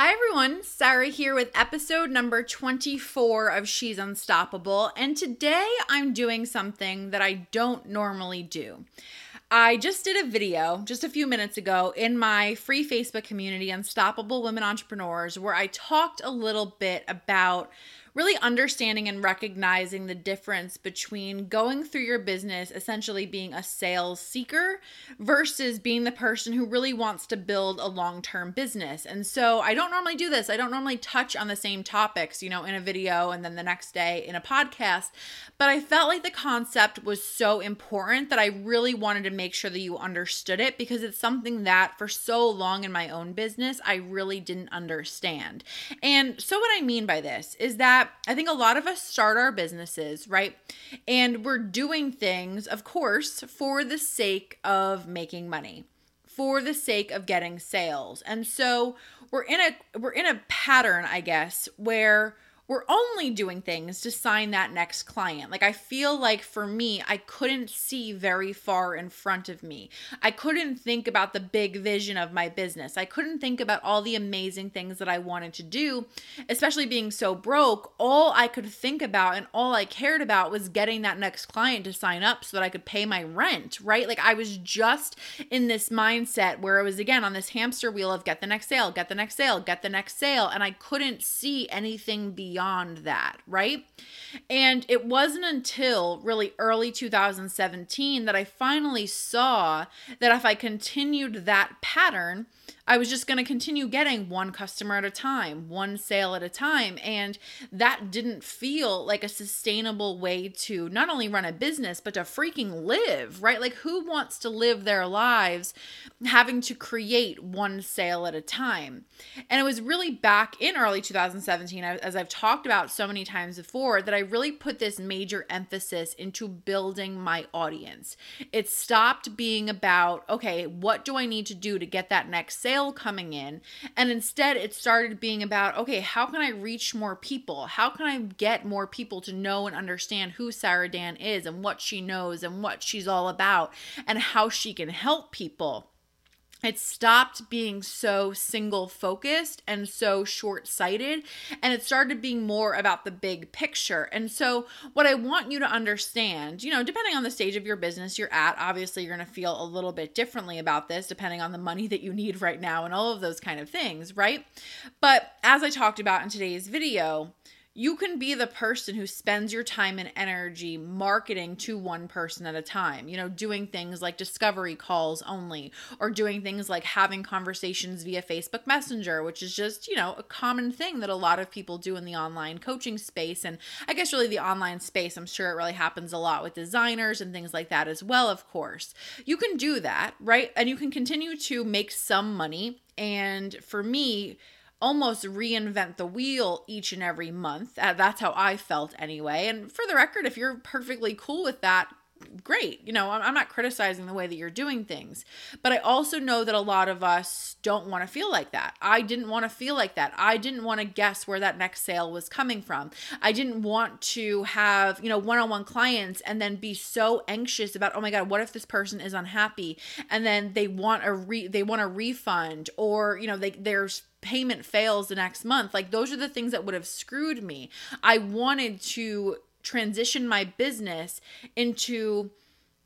Hi, everyone. Sarah here with episode number 24 of She's Unstoppable. And today I'm doing something that I don't normally do. I just did a video just a few minutes ago in my free Facebook community, Unstoppable Women Entrepreneurs, where I talked a little bit about really understanding and recognizing the difference between going through your business essentially being a sales seeker versus being the person who really wants to build a long-term business. And so I don't normally do this. I don't normally touch on the same topics, you know, in a video and then the next day in a podcast, but I felt like the concept was so important that I really wanted to make sure that you understood it because it's something that for so long in my own business I really didn't understand. And so what I mean by this is that I think a lot of us start our businesses, right? And we're doing things, of course, for the sake of making money, for the sake of getting sales. And so we're in a we're in a pattern, I guess, where we're only doing things to sign that next client. Like, I feel like for me, I couldn't see very far in front of me. I couldn't think about the big vision of my business. I couldn't think about all the amazing things that I wanted to do, especially being so broke. All I could think about and all I cared about was getting that next client to sign up so that I could pay my rent, right? Like, I was just in this mindset where it was again on this hamster wheel of get the next sale, get the next sale, get the next sale. And I couldn't see anything beyond beyond that, right? And it wasn't until really early 2017 that I finally saw that if I continued that pattern, I was just going to continue getting one customer at a time, one sale at a time. And that didn't feel like a sustainable way to not only run a business, but to freaking live, right? Like, who wants to live their lives having to create one sale at a time? And it was really back in early 2017, as I've talked about so many times before, that I really put this major emphasis into building my audience. It stopped being about, okay, what do I need to do to get that next sale coming in. And instead, it started being about okay, how can I reach more people? How can I get more people to know and understand who Sarah Dan is and what she knows and what she's all about and how she can help people? It stopped being so single focused and so short sighted, and it started being more about the big picture. And so, what I want you to understand, you know, depending on the stage of your business you're at, obviously you're going to feel a little bit differently about this, depending on the money that you need right now and all of those kind of things, right? But as I talked about in today's video, you can be the person who spends your time and energy marketing to one person at a time, you know, doing things like discovery calls only, or doing things like having conversations via Facebook Messenger, which is just, you know, a common thing that a lot of people do in the online coaching space. And I guess really the online space, I'm sure it really happens a lot with designers and things like that as well, of course. You can do that, right? And you can continue to make some money. And for me, almost reinvent the wheel each and every month. Uh, that's how I felt anyway. And for the record, if you're perfectly cool with that, great. You know, I'm not criticizing the way that you're doing things, but I also know that a lot of us don't want to feel like that. I didn't want to feel like that. I didn't want to guess where that next sale was coming from. I didn't want to have, you know, one on one clients and then be so anxious about, oh my God, what if this person is unhappy? And then they want a re, they want a refund or, you know, they, there's payment fails the next month. Like those are the things that would have screwed me. I wanted to transition my business into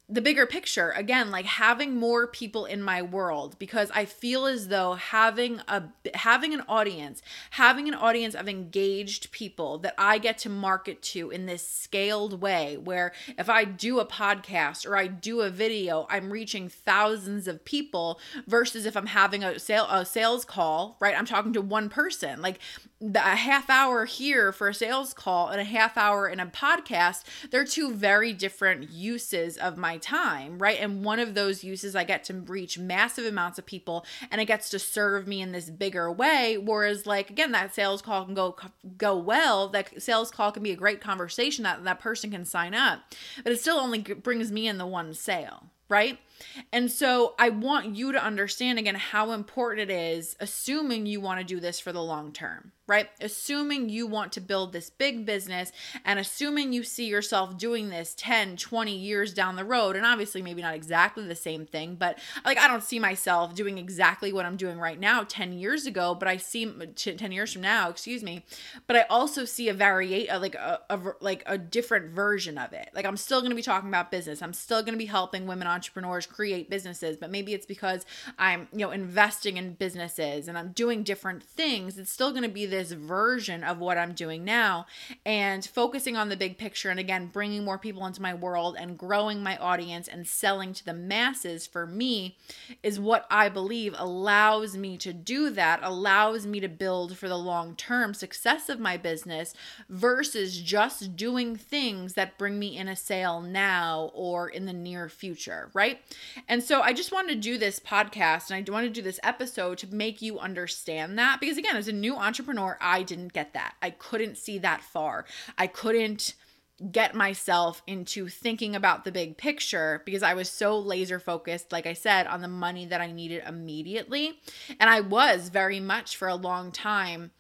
the bigger picture again like having more people in my world because i feel as though having a having an audience having an audience of engaged people that i get to market to in this scaled way where if i do a podcast or i do a video i'm reaching thousands of people versus if i'm having a sale a sales call right? I'm talking to one person. Like a half hour here for a sales call and a half hour in a podcast they're two very different uses of my time, right? And one of those uses, I get to reach massive amounts of people and it gets to serve me in this bigger way. Whereas, like, again, that sales call can go go well. That sales call can be a great conversation that that person can sign up, but it still only brings me in the one sale, right? And so I want you to understand again how important it is, assuming you want to do this for the long term right? Assuming you want to build this big business and assuming you see yourself doing this 10, 20 years down the road, and obviously maybe not exactly the same thing, but like I don't see myself doing exactly what I'm doing right now 10 years ago, but I see 10 years from now, excuse me, but I also see a variate uh, like a, a like a different version of it. Like I'm still going to be talking about business. I'm still going to be helping women entrepreneurs create businesses, but maybe it's because I'm, you know, investing in businesses and I'm doing different things. It's still going to be this version of what I'm doing now and focusing on the big picture and again bringing more people into my world and growing my audience and selling to the masses for me is what I believe allows me to do that, allows me to build for the long term success of my business versus just doing things that bring me in a sale now or in the near future, right? And so I just wanted to do this podcast and I want to do this episode to make you understand that because again, as a new entrepreneur, I didn't get that. I couldn't see that far. I couldn't get myself into thinking about the big picture because I was so laser focused, like I said, on the money that I needed immediately. And I was very much for a long time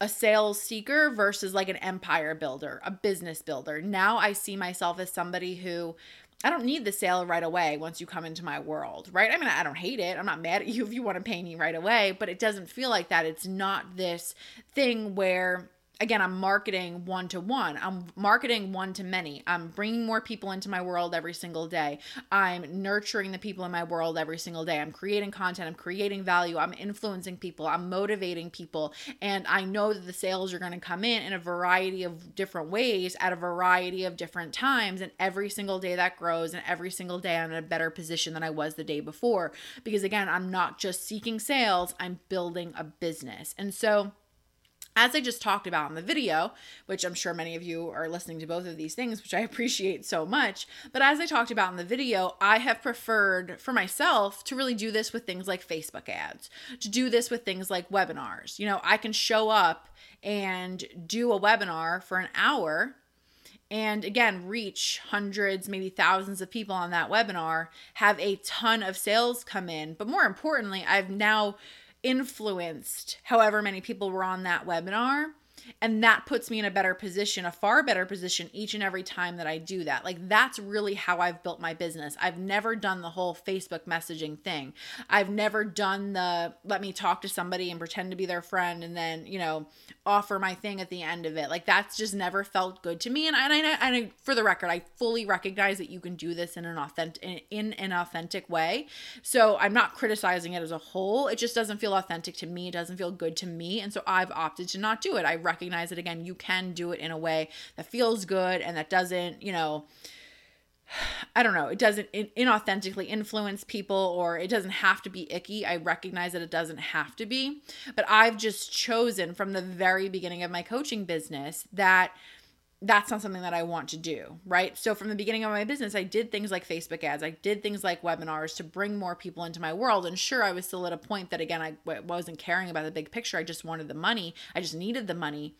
a sales seeker versus like an empire builder, a business builder. Now I see myself as somebody who I don't need the sale right away once you come into my world, right? I mean, I don't hate it. I'm not mad at you if you want to pay me right away, but it doesn't feel like that. It's not this thing where again, I'm marketing one to one. I'm marketing one to many. I'm bringing more people into my world every single day. I'm nurturing the people in my world every single day. I'm creating content. I'm creating value. I'm influencing people. I'm motivating people. And I know that the sales are going to come in in a variety of different ways at a variety of different times. And every single day that grows, and every single day I'm in a better position than I was the day before. Because again, I'm not just seeking sales, I'm building a business. And so, as I just talked about in the video, which I'm sure many of you are listening to both of these things, which I appreciate so much, but as I talked about in the video, I have preferred for myself to really do this with things like Facebook ads, to do this with things like webinars. You know, I can show up and do a webinar for an hour and again reach hundreds maybe thousands of people on that webinar have a ton of sales come in but more importantly i've now influenced however many people were on that webinar and that puts me in a better position, a far better position each and every time that I do that. Like that's really how I've built my business. I've never done the whole Facebook messaging thing. I've never done the let me talk to somebody and pretend to be their friend and then, you know, offer my thing at the end of it. Like that's just never felt good to me. And I, and and for the record, I fully recognize that you can do this in an authentic in, in an authentic way. So I'm not criticizing it as a whole. It just doesn't feel authentic to me. It doesn't feel good to me. And so I've opted to not do it. I recognize that again, you can do it in a way that feels good and that doesn't, you know, I don't know, it doesn't inauthentically influence people or it doesn't have to be icky. I recognize that it doesn't have to be, but I've just chosen from the very beginning of my coaching business that that's not something that I want to do, right? So from the beginning of my business, I did things like Facebook ads, I did things like webinars to bring more people into my world. And sure, I was still at a point that again, I wasn't caring about the big picture. I just wanted the money. I just needed the money.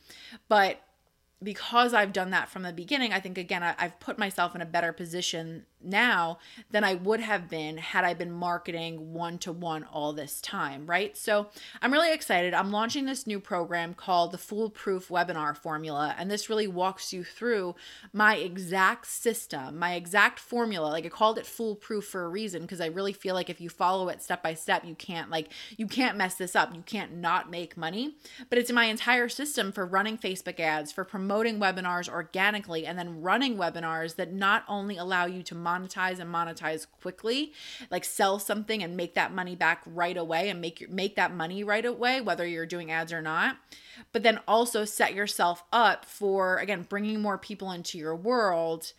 But because I've done that from the beginning, I think again, I, have put myself in a better position now than I would have been had I been marketing one to one all this time, right? So I'm really excited. I'm launching this new program called the Foolproof Webinar Formula. And this really walks you through my exact system, my exact formula. Like I called it foolproof for a reason because I really feel like if you follow it step by step, you can't like, you can't mess this up. You can't not make money. But it's my entire system for running Facebook ads, for promoting promoting webinars organically and then running webinars that not only allow you to monetize and monetize quickly, like sell something and make that money back right away and make your, make that money right away whether you're doing ads or not, but then also set yourself up for again bringing more people into your world,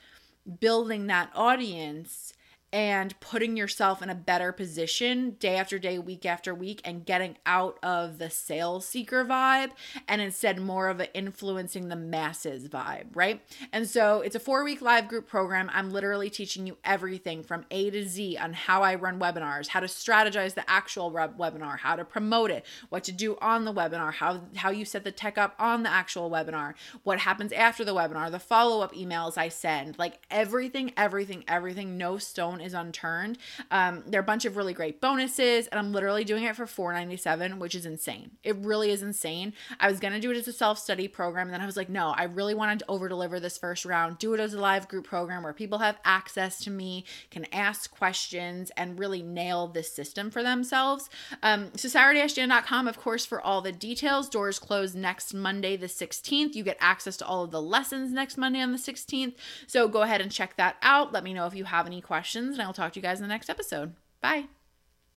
building that audience and putting yourself in a better position day after day, week after week, and getting out of the sales seeker vibe and instead more of an influencing the masses vibe, right? And so it's a four week live group program. I'm literally teaching you everything from A to Z on how I run webinars, how to strategize the actual webinar, how to promote it, what to do on the webinar, how, how you set the tech up on the actual webinar, what happens after the webinar, the follow up emails I send, like everything, everything, everything, no stone is unturned. Um, there are a bunch of really great bonuses, and I'm literally doing it for $4.97, which is insane. It really is insane. I was gonna do it as a self-study program, and then I was like, no, I really wanted to over deliver this first round, do it as a live group program where people have access to me, can ask questions, and really nail this system for themselves. Um, so SarahDashDan.com, of course, for all the details. Doors close next Monday, the 16th. You get access to all of the lessons next Monday on the 16th. So go ahead and check that out. Let me know if you have any questions, and I will talk to you guys in the next episode. Bye.